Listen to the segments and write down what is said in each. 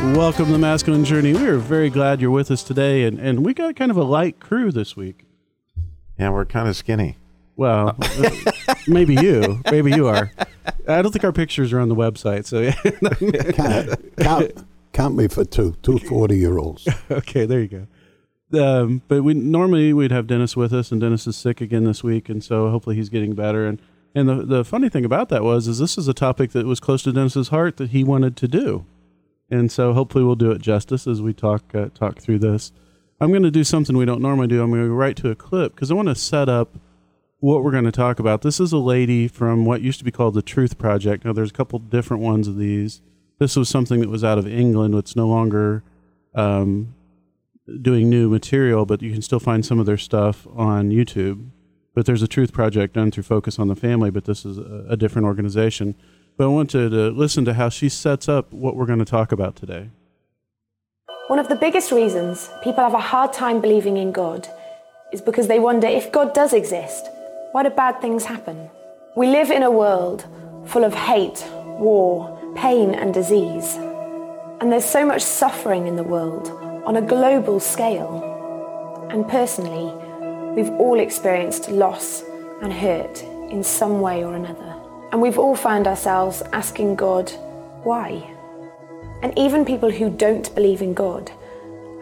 Welcome to the Masculine Journey. We are very glad you're with us today, and, and we got kind of a light crew this week. Yeah, we're kind of skinny. Well, uh, maybe you, maybe you are. I don't think our pictures are on the website, so yeah. count, count, count me for two, two 40 year olds. okay, there you go. Um, but we normally we'd have Dennis with us, and Dennis is sick again this week, and so hopefully he's getting better. And and the the funny thing about that was, is this is a topic that was close to Dennis's heart that he wanted to do, and so hopefully we'll do it justice as we talk uh, talk through this. I'm going to do something we don't normally do. I'm going to go right to a clip because I want to set up what we're going to talk about. This is a lady from what used to be called the Truth Project. Now there's a couple different ones of these. This was something that was out of England. It's no longer um, doing new material, but you can still find some of their stuff on YouTube. But there's a Truth Project done through Focus on the Family, but this is a, a different organization. But I wanted to listen to how she sets up what we're going to talk about today. One of the biggest reasons people have a hard time believing in God is because they wonder if God does exist, why do bad things happen? We live in a world full of hate, war, pain, and disease. And there's so much suffering in the world on a global scale. And personally, we've all experienced loss and hurt in some way or another. And we've all found ourselves asking God, why? And even people who don't believe in God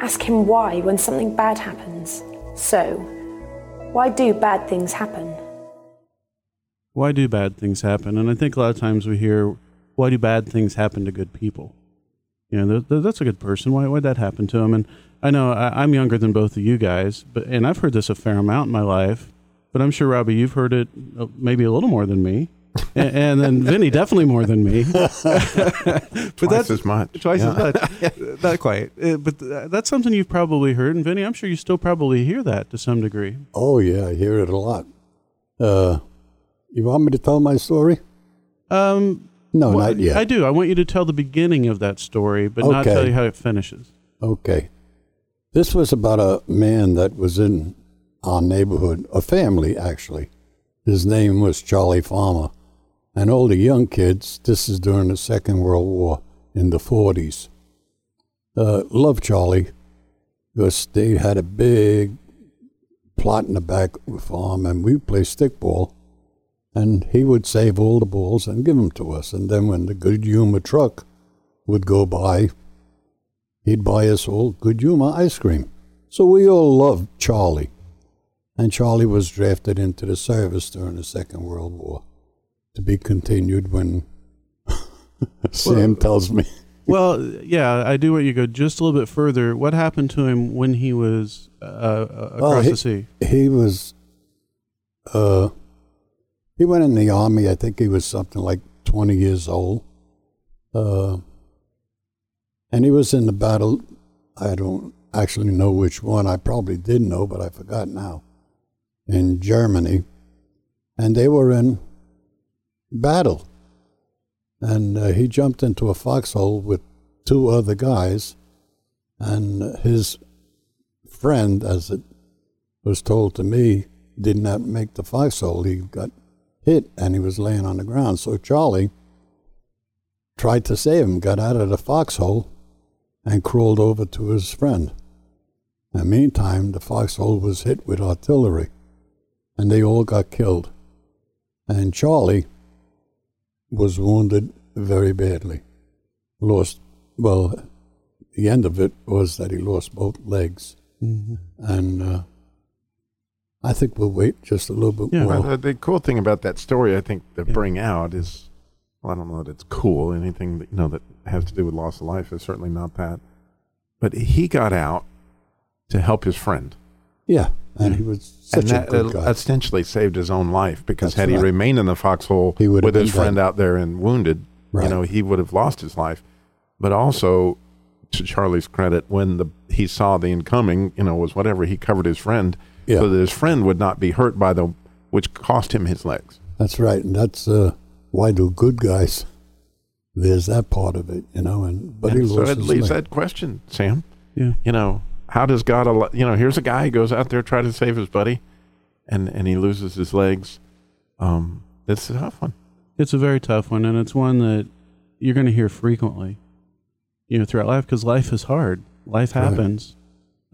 ask Him why when something bad happens. So, why do bad things happen? Why do bad things happen? And I think a lot of times we hear, why do bad things happen to good people? You know, th- th- that's a good person. Why would that happen to him? And I know I- I'm younger than both of you guys, but and I've heard this a fair amount in my life. But I'm sure Robbie, you've heard it uh, maybe a little more than me, and, and then Vinny definitely more than me. but Twice as much. Twice Yeah. as much. Not quite, Uh, but th- that's something you've probably heard. And Vinny, I'm sure you still probably hear that to some degree. Oh, yeah, I hear it a lot. Uh, you want me to tell my story? Um, No, well, not yet. I do. I want you to tell the beginning of that story, but not tell you how it finishes. Okay. This was about a man that was in our neighborhood, a family actually. His name was Charlie Farmer. And all the young kids, this is during the Second World War in the 40s, uh, loved Charlie because they had a big plot in the back farm and we played stickball. And he would save all the balls and give them to us. And then when the good humor truck would go by, he'd buy us all good humor ice cream. So we all loved Charlie. And Charlie was drafted into the service during the Second World War to be continued when Sam tells me. Well, yeah, I do want you to go just a little bit further. What happened to him when he was uh, uh, across Well, he, the sea? He was, uh, he went in the army. I think he was something like 20 years old. Uh, and he was in the battle. I don't actually know which one. I probably did know, but I forgot now. In Germany. And they were in battle. And uh, he jumped into a foxhole with two other guys. And his friend, as it was told to me, did not make the foxhole. He got hit and he was laying on the ground. So Charlie tried to save him, got out of the foxhole, and crawled over to his friend. In the meantime, the foxhole was hit with artillery, and they all got killed. And Charlie was wounded very badly. Lost, well, the end of it was that he lost both legs. And uh, I think we'll wait just a little bit Yeah. more. Well, the, the cool thing about that story, I think, to bring out is, well, I don't know that it's cool. Anything that, you know that has to do with loss of life is certainly not that. But he got out to help his friend, yeah, and he was such and that a good uh, guy. essentially saved his own life because That's had he right. remained in the foxhole He would have with his been friend dead. out there and wounded, you know, he would have lost his life. but also to Charlie's credit, when the he saw the incoming, you know, was whatever he covered his friend Yeah. so that his friend would not be hurt by the which cost him his legs. That's right, and that's uh, why do good guys. There's that part of it, you know. And but he And so lost it his leaves leg. that question, Sam. Yeah. You know, how does God allow, you know, here's a guy who goes out there trying to save his buddy and and he loses his legs. Um it's a tough one. It's a very tough one, and it's one that you're going to hear frequently, you know, throughout life because life is hard. Life Right. happens,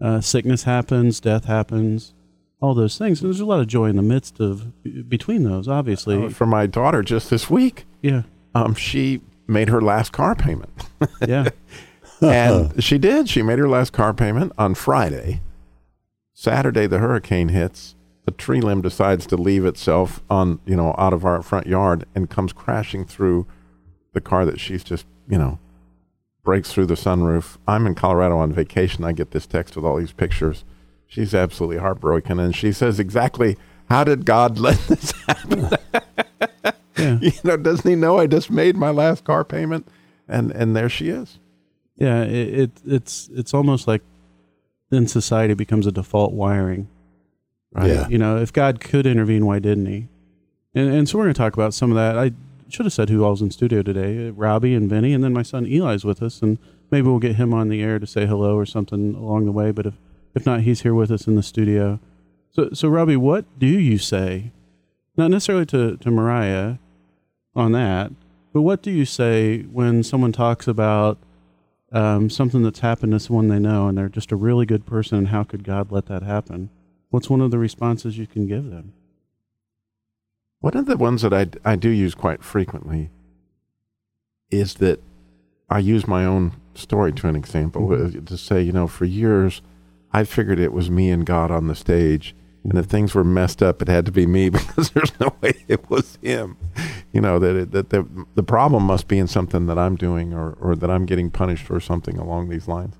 uh, sickness happens, death happens, all those things. And there's a lot of joy in the midst of between those. Obviously, Uh, for my daughter just this week, yeah, um she made her last car payment. yeah, and she did. She made her last car payment on Friday. Saturday, the hurricane hits. The tree limb decides to leave itself on, you know, out of our front yard and comes crashing through the car that she's just, you know, breaks through the sunroof. I'm in Colorado on vacation. I get this text with all these pictures. She's absolutely heartbroken. And she says exactly, how did God let this happen? yeah, you know, doesn't he know I just made my last car payment? And, and there she is. Yeah. It, it it's it's almost like then society becomes a default wiring. Right? Yeah. You know, if God could intervene, why didn't He? And, and so we're going to talk about some of that. I should have said who all was in studio today: uh, Robbie and Vinny, and then my son Eli's with us, and maybe we'll get him on the air to say hello or something along the way. But if if not, he's here with us in the studio. So so Robbie, what do you say? Not necessarily to to Mariah on that, but what do you say when someone talks about um, something that's happened to someone they know, and they're just a really good person, and how could God let that happen? What's one of the responses you can give them? One of the ones that I, I do use quite frequently is that I use my own story to an example uh, to say, you know, for years I figured it was me and God on the stage. And if things were messed up, it had to be me because there's no way it was him. You know, that, it, that the, the problem must be in something that I'm doing or, or that I'm getting punished for something along these lines.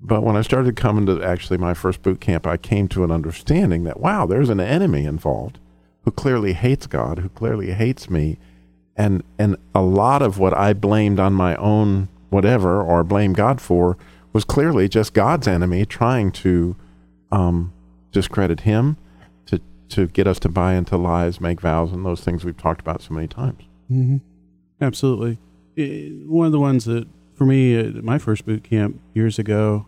But when I started coming to actually my first boot camp, I came to an understanding that, wow, there's an enemy involved who clearly hates God, who clearly hates me, and and a lot of what I blamed on my own whatever or blame God for was clearly just God's enemy trying to um, discredit Him, to to get us to buy into lies, make vows, and those things we've talked about so many times. Mm-hmm. Absolutely. I- one of the ones that, for me, at my first boot camp years ago,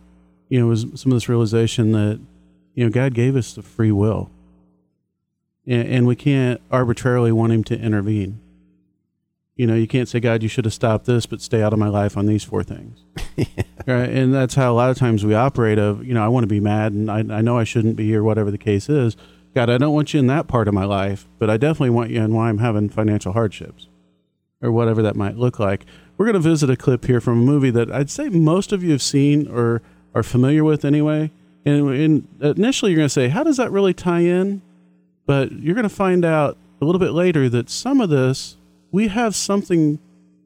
you know, was some of this realization that, you know, God gave us the free will. And, and we can't arbitrarily want Him to intervene. You know, you can't say, God, you should have stopped this, but stay out of my life on these four things. Right. And that's how a lot of times we operate of, you know, I want to be mad and I, I know I shouldn't be or whatever the case is. God, I don't want you in that part of my life, but I definitely want you in why I'm having financial hardships or whatever that might look like. We're going to visit a clip here from a movie that I'd say most of you have seen or are familiar with anyway. And, and initially, you're going to say, How does that really tie in? But you're going to find out a little bit later that some of this, we have something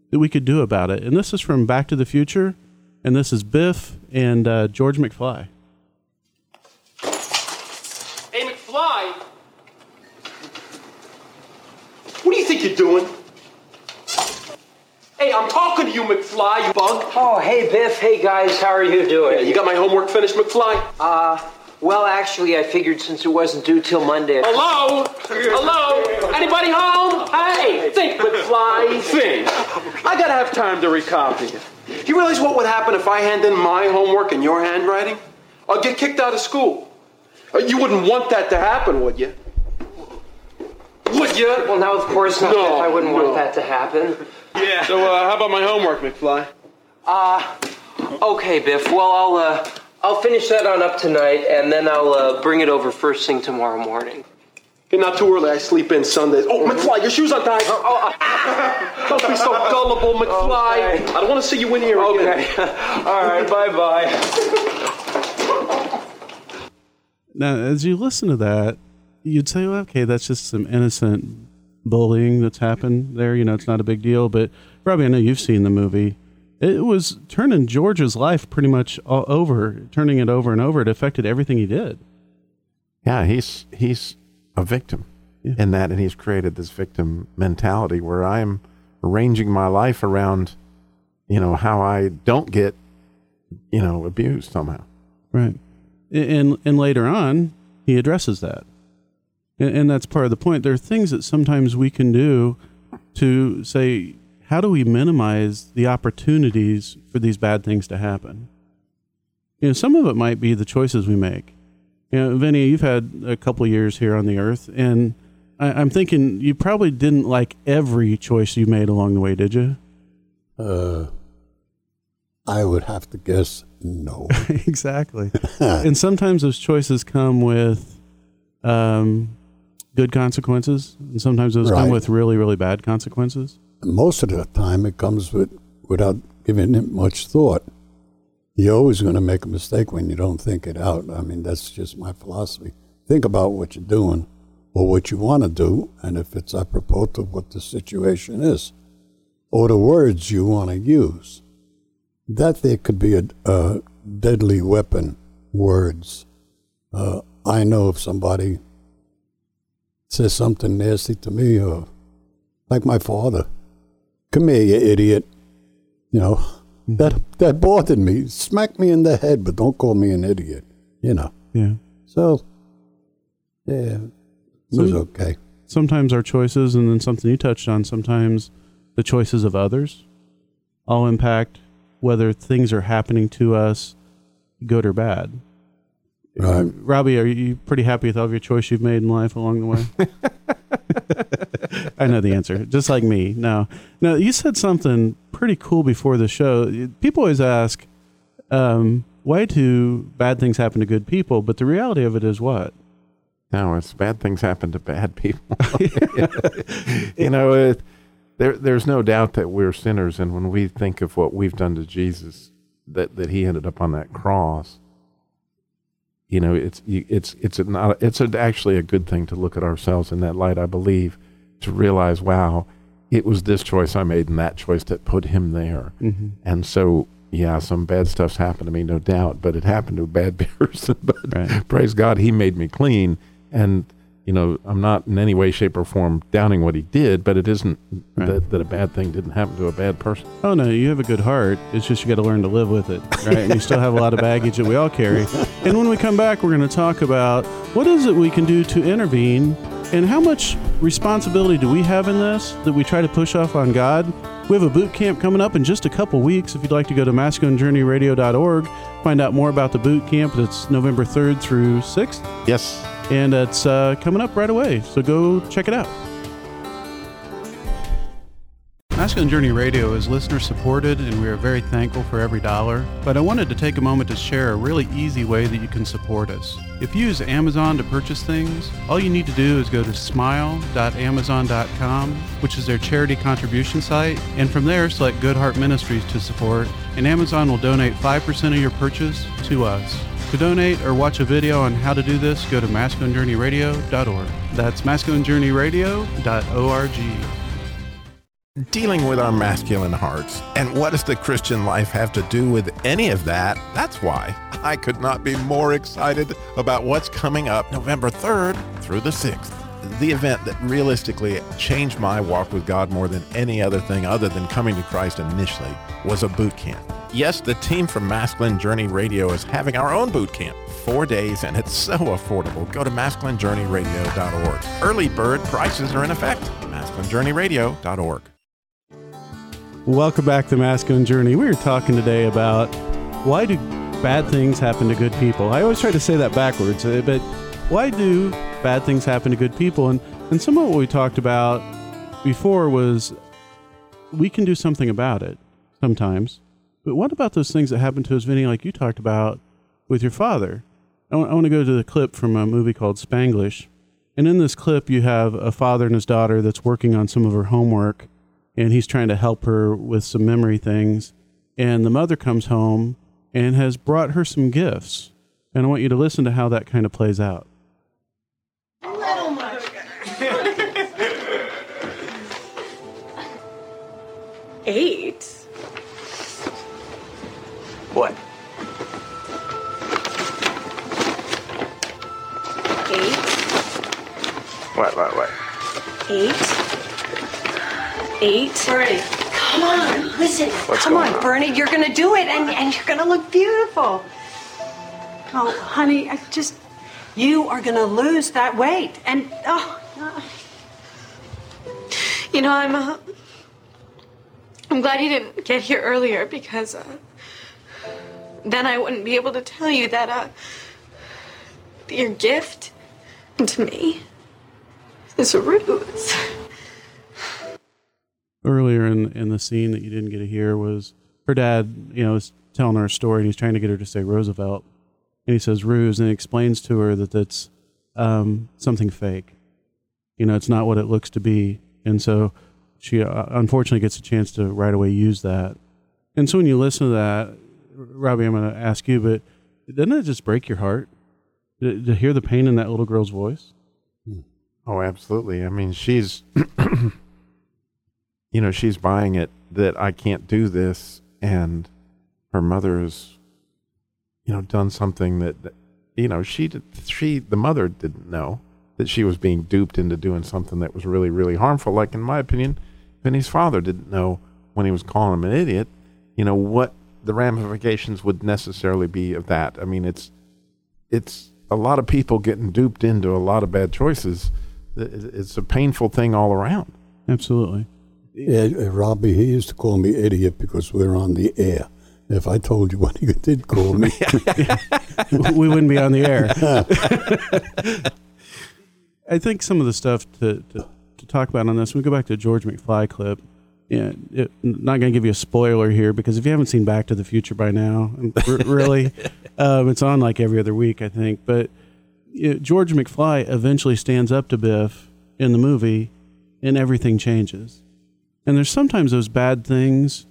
that we could do about it. And this is from Back to the Future. And this is Biff and uh, George McFly. Hey, McFly! What do you think you're doing? Hey, I'm talking to you, McFly, you bug. Oh, hey, Biff. Hey, guys. How are you doing? Yeah, you got my homework finished, McFly? Uh, well, actually, I figured since it wasn't due till Monday. Hello? Hello? Anybody home? Hey, think, McFly, think. I gotta have time to recopy it. You realize what would happen if I hand in my homework in your handwriting? I'll get kicked out of school. Uh, You wouldn't want that to happen, would you? Would you? Well, now, of course not. No, I wouldn't no. want that to happen. Yeah. So, uh, how about my homework, McFly? Uh, okay, Biff. Well, I'll, uh, I'll finish that on up tonight, and then I'll, uh, bring it over first thing tomorrow morning. Hey, not too early. I sleep in Sundays. Oh, McFly, your shoes untied. Don't be so gullible, McFly. Okay. I don't want to see you in here Okay. again. All right. Bye-bye. Now, as you listen to that, you'd say, well, okay, that's just some innocent bullying that's happened there. You know, it's not a big deal. But Robbie, I know you've seen the movie. It was turning George's life pretty much all over, turning it over and over. It affected everything he did. Yeah, he's he's a victim Yeah. in that, and he's created this victim mentality where I'm arranging my life around, you know, how I don't get, you know, abused somehow. Right. And and later on, he addresses that. And, and that's part of the point. There are things that sometimes we can do to say, how do we minimize the opportunities for these bad things to happen? You know, some of it might be the choices we make. You know, Vinny, you've had a couple years here on the earth, and I, I'm thinking you probably didn't like every choice you made along the way, did you? Uh, I would have to guess no. exactly. and sometimes those choices come with um, good consequences, and sometimes those come with really, really bad consequences. Most of the time, it comes with without giving it much thought. You're always going to make a mistake when you don't think it out. I mean, that's just my philosophy. Think about what you're doing or what you want to do, and if it's apropos to what the situation is, or the words you want to use. That there could be a, a deadly weapon, words. Uh, I know if somebody says something nasty to me, or like my father, come here, you idiot. You know, mm-hmm. that that bothered me. Smack me in the head, but don't call me an idiot. You know. Yeah. So, yeah, it So- was okay. Sometimes our choices, and then something you touched on, sometimes the choices of others all impact whether things are happening to us, good or bad. Right. Robbie, are you pretty happy with all of your choice you've made in life along the way? I know the answer. Just like me. No. No, you said something pretty cool before the show. People always ask, um, why do bad things happen to good people? But the reality of it is what? No, it's bad things happen to bad people. you know, it, there, there's no doubt that we're sinners, and when we think of what we've done to Jesus, that, that He ended up on that cross, you know, it's it's it's not it's actually a good thing to look at ourselves in that light. I believe to realize, wow, it was this choice I made and that choice that put Him there, Mm-hmm. and so. Yeah, some bad stuff's happened to me, no doubt, but it happened to a bad person. But Right. praise God, He made me clean, and you know i'm not in any way shape or form downing what he did but it isn't Right. that, that a bad thing didn't happen to a bad person Oh no, you have a good heart. It's just you got to learn to live with it, right? and you still have a lot of baggage that we all carry. And when we come back, we're going to talk about what is it we can do to intervene, and how much responsibility do we have in this that we try to push off on God. We have a boot camp coming up in just a couple weeks. If you'd like to go to masculinejourneyradio.org, find out more about the boot camp. It's November 3rd through 6th, yes and it's uh, coming up right away. So go check it out. Masculine Journey Radio is listener supported, and we are very thankful for every dollar. But I wanted to take a moment to share a really easy way that you can support us. If you use Amazon to purchase things, all you need to do is go to smile.amazon.com, which is their charity contribution site, and from there select Good Heart Ministries to support, and Amazon will donate 5% of your purchase to us. To donate or watch a video on how to do this, go to masculinejourneyradio.org. That's masculinejourneyradio.org. Dealing with our masculine hearts. And what does the Christian life have to do with any of that? That's why I could not be more excited about what's coming up November 3rd through the 6th. The event that realistically changed my walk with God more than any other thing other than coming to Christ initially was a boot camp. Yes, the team from Masculine Journey Radio is having our own boot camp. Four days, and it's so affordable. Go to masculinejourneyradio.org. Early bird prices are in effect. masculinejourneyradio.org. Welcome back to Masculine Journey. We are talking today about why do bad things happen to good people. I always try to say that backwards, uh, but why do bad things happen to good people? And and some of what we talked about before was we can do something about it sometimes. But what about those things that happen to us, Vinny, like you talked about with your father? I want, I want to go to the clip from a movie called Spanglish. And in this clip, you have a father and his daughter that's working on some of her homework and he's trying to help her with some memory things. And the mother comes home and has brought her some gifts. And I want you to listen to how that kind of plays out. Eight? What? Eight? What, what, what? Eight? Eight? Already. Come on, listen. What's Come going on, on? Bernie, you're gonna do it, and, and you're gonna look beautiful. Oh, honey, I just. You are gonna lose that weight, and oh. uh, You know, I'm. Uh, I'm glad you didn't get here earlier because uh, then I wouldn't be able to tell you that uh, your gift to me is a ruse. earlier in in the scene that you didn't get to hear was her dad, you know, is telling her a story and he's trying to get her to say Roosevelt, and he says ruse and he explains to her that that's um, something fake. You know, it's not what it looks to be, and so she uh, unfortunately gets a chance to right away use that. And so when you listen to that, Robbie, I'm going to ask you, but doesn't it just break your heart to, to hear the pain in that little girl's voice? Hmm. Oh, absolutely. I mean, she's, you know, she's buying it that I can't do this, and her mother has, you know, done something that, that you know, she did, she the mother didn't know that she was being duped into doing something that was really, really harmful. Like in my opinion, Vinny's father didn't know when he was calling him an idiot, you know, what the ramifications would necessarily be of that. I mean, it's it's a lot of people getting duped into a lot of bad choices. It's a painful thing all around. Absolutely. Yeah, uh, Robbie, he used to call me idiot because we're on the air. If I told you what he did call me, we wouldn't be on the air. I think some of the stuff to, to, to talk about on this, we go back to George McFly clip. Yeah, it, not going to give you a spoiler here because if you haven't seen Back to the Future by now, r- really, um, it's on like every other week, I think. But you know, George McFly eventually stands up to Biff in the movie, and everything changes. And there's sometimes those bad things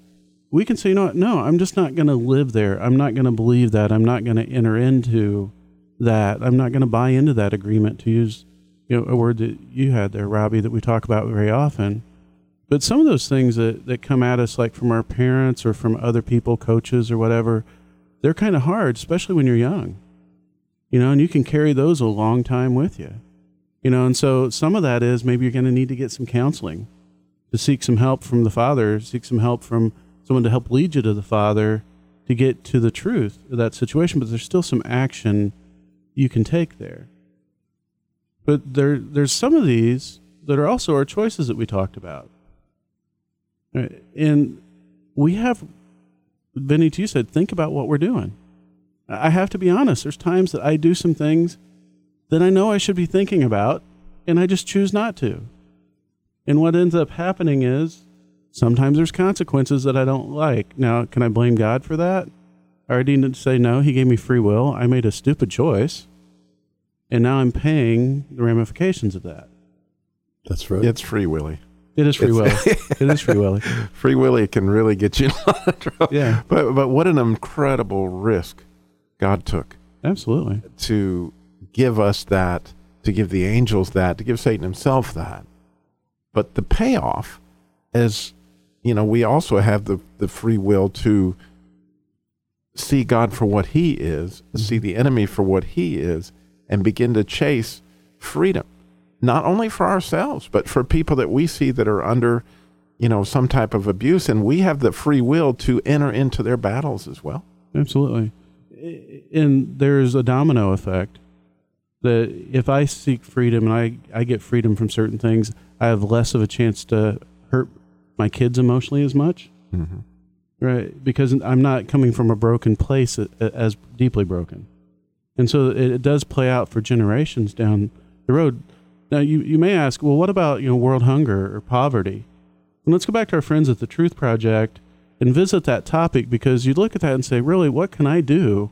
we can say, you know what? No, I'm just not going to live there. I'm not going to believe that. I'm not going to enter into that. I'm not going to buy into that agreement to use, you know, a word that you had there, Robbie, that we talk about very often. But some of those things that, that come at us, like from our parents or from other people, coaches or whatever, they're kind of hard, especially when you're young. You know, and you can carry those a long time with you. You know, and so some of that is maybe you're going to need to get some counseling to seek some help from the Father, seek some help from someone to help lead you to the Father to get to the truth of that situation. But there's still some action you can take there. But there, there's some of these that are also our choices that we talked about. Right? And we have, Vinny, to you said, think about what we're doing. I have to be honest. There's times that I do some things that I know I should be thinking about, and I just choose not to. And what ends up happening is sometimes there's consequences that I don't like. Now, can I blame God for that? I already need to say no. He gave me free will. I made a stupid choice, and now I'm paying the ramifications of that. that's right. It's free willy. It is free will. it is free will. Free willy can really get you in a lot of trouble. Yeah. But but what an incredible risk God took Absolutely. to give us that, to give the angels that, to give Satan himself that. But the payoff is, you know, we also have the, the free will to see God for what he is, see mm-hmm. the enemy for what he is, and begin to chase freedom. Not only for ourselves, but for people that we see that are under, you know, some type of abuse, and we have the free will to enter into their battles as well. Absolutely. And there's a domino effect that if I seek freedom and I, I get freedom from certain things, I have less of a chance to hurt my kids emotionally as much. Mm-hmm. Right. Because I'm not coming from a broken place a- as deeply broken. And so it does play out for generations down the road. Now, you, you may ask, well, what about, you know, world hunger or poverty? And let's go back to our friends at the Truth Project and visit that topic because you look at that and say, really, what can I do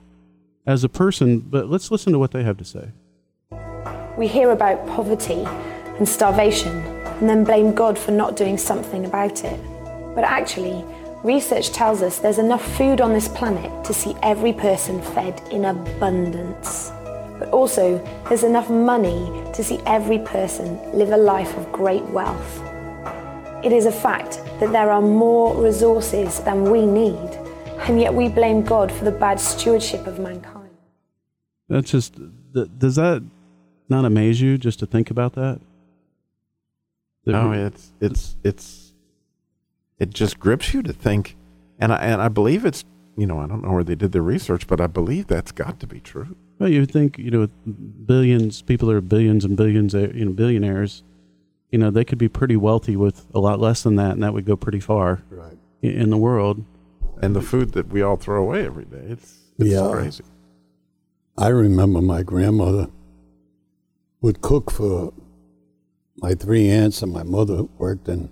as a person? But let's listen to what they have to say. We hear about poverty and starvation and then blame God for not doing something about it. But actually, research tells us there's enough food on this planet to see every person fed in abundance. But also, there's enough money to see every person live a life of great wealth. It is a fact that there are more resources than we need, and yet we blame God for the bad stewardship of mankind. That's just, th- does that not amaze you just to think about that? That No, it's it's it's it just grips you to think, and I and I believe it's you know I don't know where they did the research, but I believe that's got to be true. Well, you would think, you know, billions, people are billions and billions, uh, you know, billionaires, you know, they could be pretty wealthy with a lot less than that, and that would go pretty far Right. in the world. And the food that we all throw away every day, it's it's Yeah. crazy. I remember my grandmother would cook for my three aunts, and my mother worked in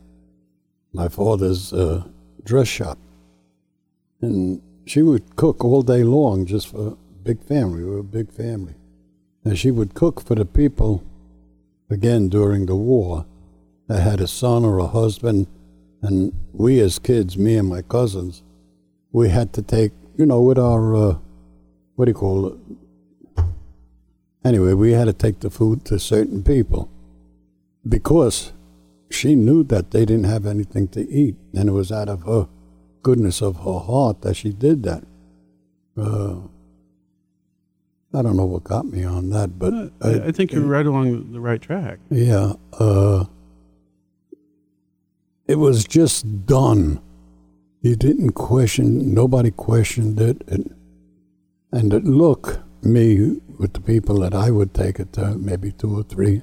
my father's uh, dress shop. And she would cook all day long just for a big family. We were a big family. And she would cook for the people, again, during the war, that had a son or a husband. And we as kids, me and my cousins, we had to take, you know, with our, uh, what do you call it? Anyway, we had to take the food to certain people because she knew that they didn't have anything to eat, and it was out of her goodness of her heart that she did that. Uh, I don't know what got me on that, but Uh, I, I think you're right along the right track. yeah, uh, it was just done. You didn't question. Nobody questioned it, and and it look me with the people that I would take it to, maybe two or three,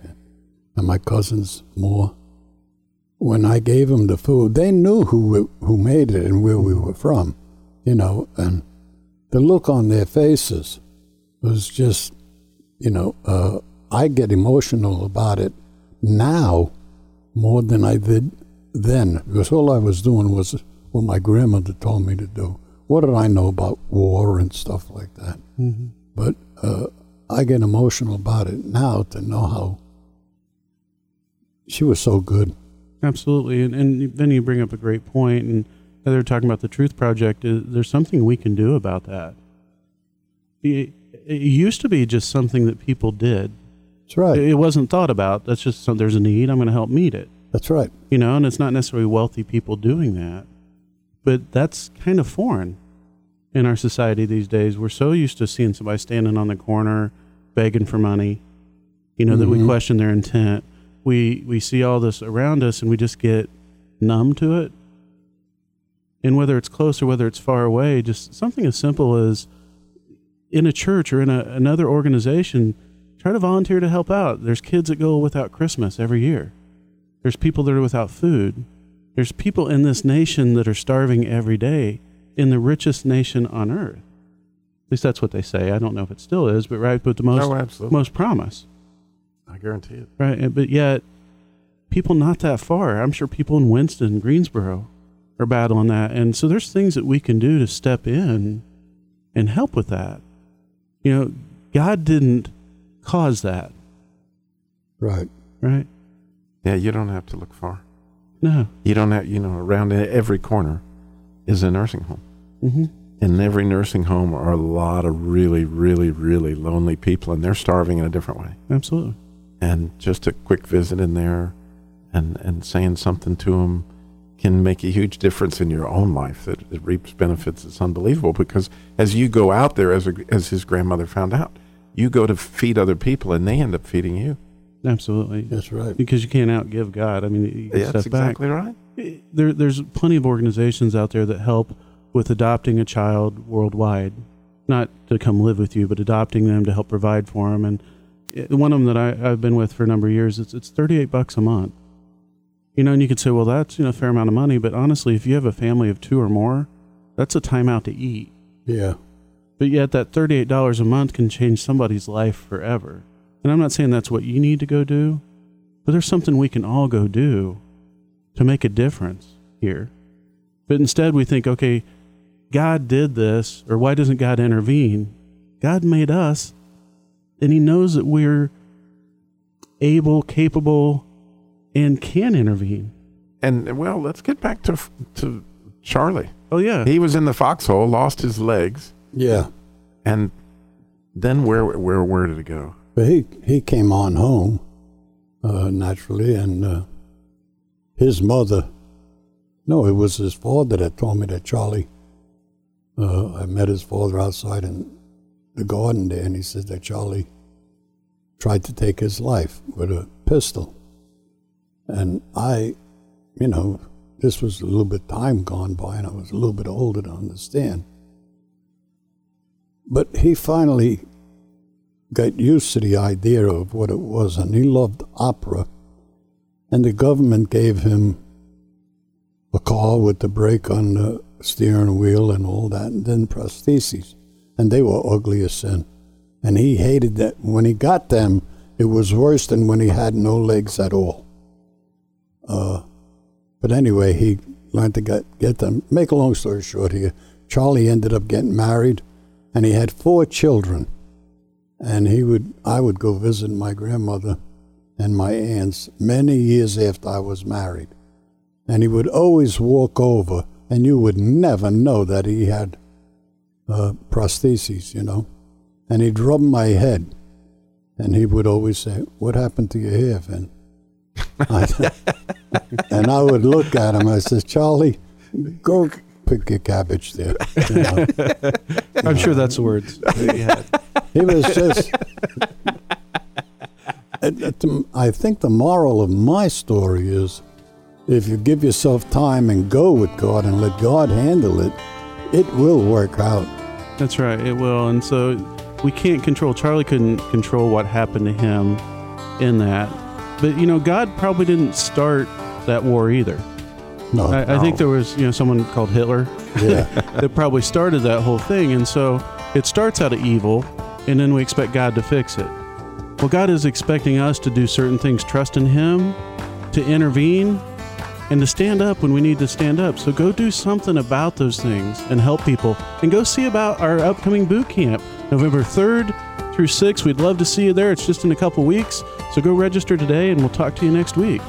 and my cousins more. When I gave them the food, they knew who who made it and where we were from, you know, and the look on their faces was just, you know, uh, I get emotional about it now more than I did then because all I was doing was what my grandmother told me to do. What did I know about war and stuff like that? Mm-hmm. But uh, I get emotional about it now to know how she was so good. Absolutely, and and then you bring up a great point, and they're talking about the Truth Project. Is there's something we can do about that? It, it used to be just something that people did. That's right. It wasn't thought about. That's just some, there's a need. I'm going to help meet it. That's right. You know, and it's not necessarily wealthy people doing that, but that's kind of foreign in our society these days. We're so used to seeing somebody standing on the corner begging for money, you know, that we Mhm. question their intent. We we see all this around us and we just get numb to it. And whether it's close or whether it's far away, just something as simple as in a church or in a, another organization, try to volunteer to help out. There's kids that go without Christmas every year. There's people that are without food. There's people in this nation that are starving every day in the richest nation on earth. At least that's what they say. I don't know if it still is, but right, but the most No, absolutely. most promise, I guarantee it. right? But yet, people not that far. I'm sure people in Winston, Greensboro, are battling that, and so there's things that we can do to step in and help with that. You know, God didn't cause that, Right. right? Yeah, you don't have to look far. No. You don't have, you know, around every corner is a nursing home. Mm-hmm. In every nursing home are a lot of really, really, really lonely people, and they're starving in a different way. Absolutely. And just a quick visit in there and, and saying something to them can make a huge difference in your own life that it reaps benefits. It's unbelievable because as you go out there, as, a, as his grandmother found out, you go to feed other people and they end up feeding you. Absolutely. That's right. Because you can't outgive God. I mean, you Yeah, step that's back. exactly right. Eh, there, there's plenty of organizations out there that help with adopting a child worldwide, not to come live with you, but adopting them to help provide for them. And eh, one of them that I, I've been with for a number of years, it's it's 38 bucks a month. You know, and you could say, well, that's you know a fair amount of money, but honestly, if you have a family of two or more, that's a time out to eat. Yeah. But yet, that thirty-eight dollars a month can change somebody's life forever. And I'm not saying that's what you need to go do, but there's something we can all go do to make a difference here. But instead, we think, okay, God did this, or why doesn't God intervene? God made us, and He knows that we're able, capable, and can intervene. And well, let's get back to to Charlie. Oh yeah, He was in the foxhole, lost his legs, Yeah. and then where where where did it go? But he, he came on home uh, naturally, and uh, his mother, no, it was his father that told me that Charlie, uh, I met his father outside in the garden there, and he said that Charlie tried to take his life with a pistol. And I, you know, this was a little bit time gone by, and I was a little bit older to understand. But he finally got used to the idea of what it was, and he loved opera. And the government gave him a car with the brake on the steering wheel and all that, and then prostheses. And they were ugly as sin. And he hated that. When he got them, it was worse than when he had no legs at all. Uh, but anyway, he learned to get, get them. Make a long story short here, Charlie ended up getting married, and he had four children. And he would, I would go visit my grandmother and my aunts many years after I was married. And he would always walk over, and you would never know that he had uh, prostheses, you know. And he'd rub my head, and he would always say, What happened to your hair, Vin? And I would look at him. I says, Charlie, go pick your cabbage there. You know? I'm sure that's the words. that you had. He was just. It- uh, I think the moral of my story is if you give yourself time and go with God and let God handle it, it will work out. That's right, it will. And so we can't control. Charlie couldn't control what happened to him in that. But you know, God probably didn't start that war either. No, I, I think there was you know someone called Hitler yeah, that probably started that whole thing, and so it starts out of evil, and then we expect God to fix it. Well, God is expecting us to do certain things, trust in Him, to intervene, and to stand up when we need to stand up. So go do something about those things and help people, and go see about our upcoming boot camp, November third through 6. We'd love to see you there. It's just in a couple weeks. So go register today, and we'll talk to you next week.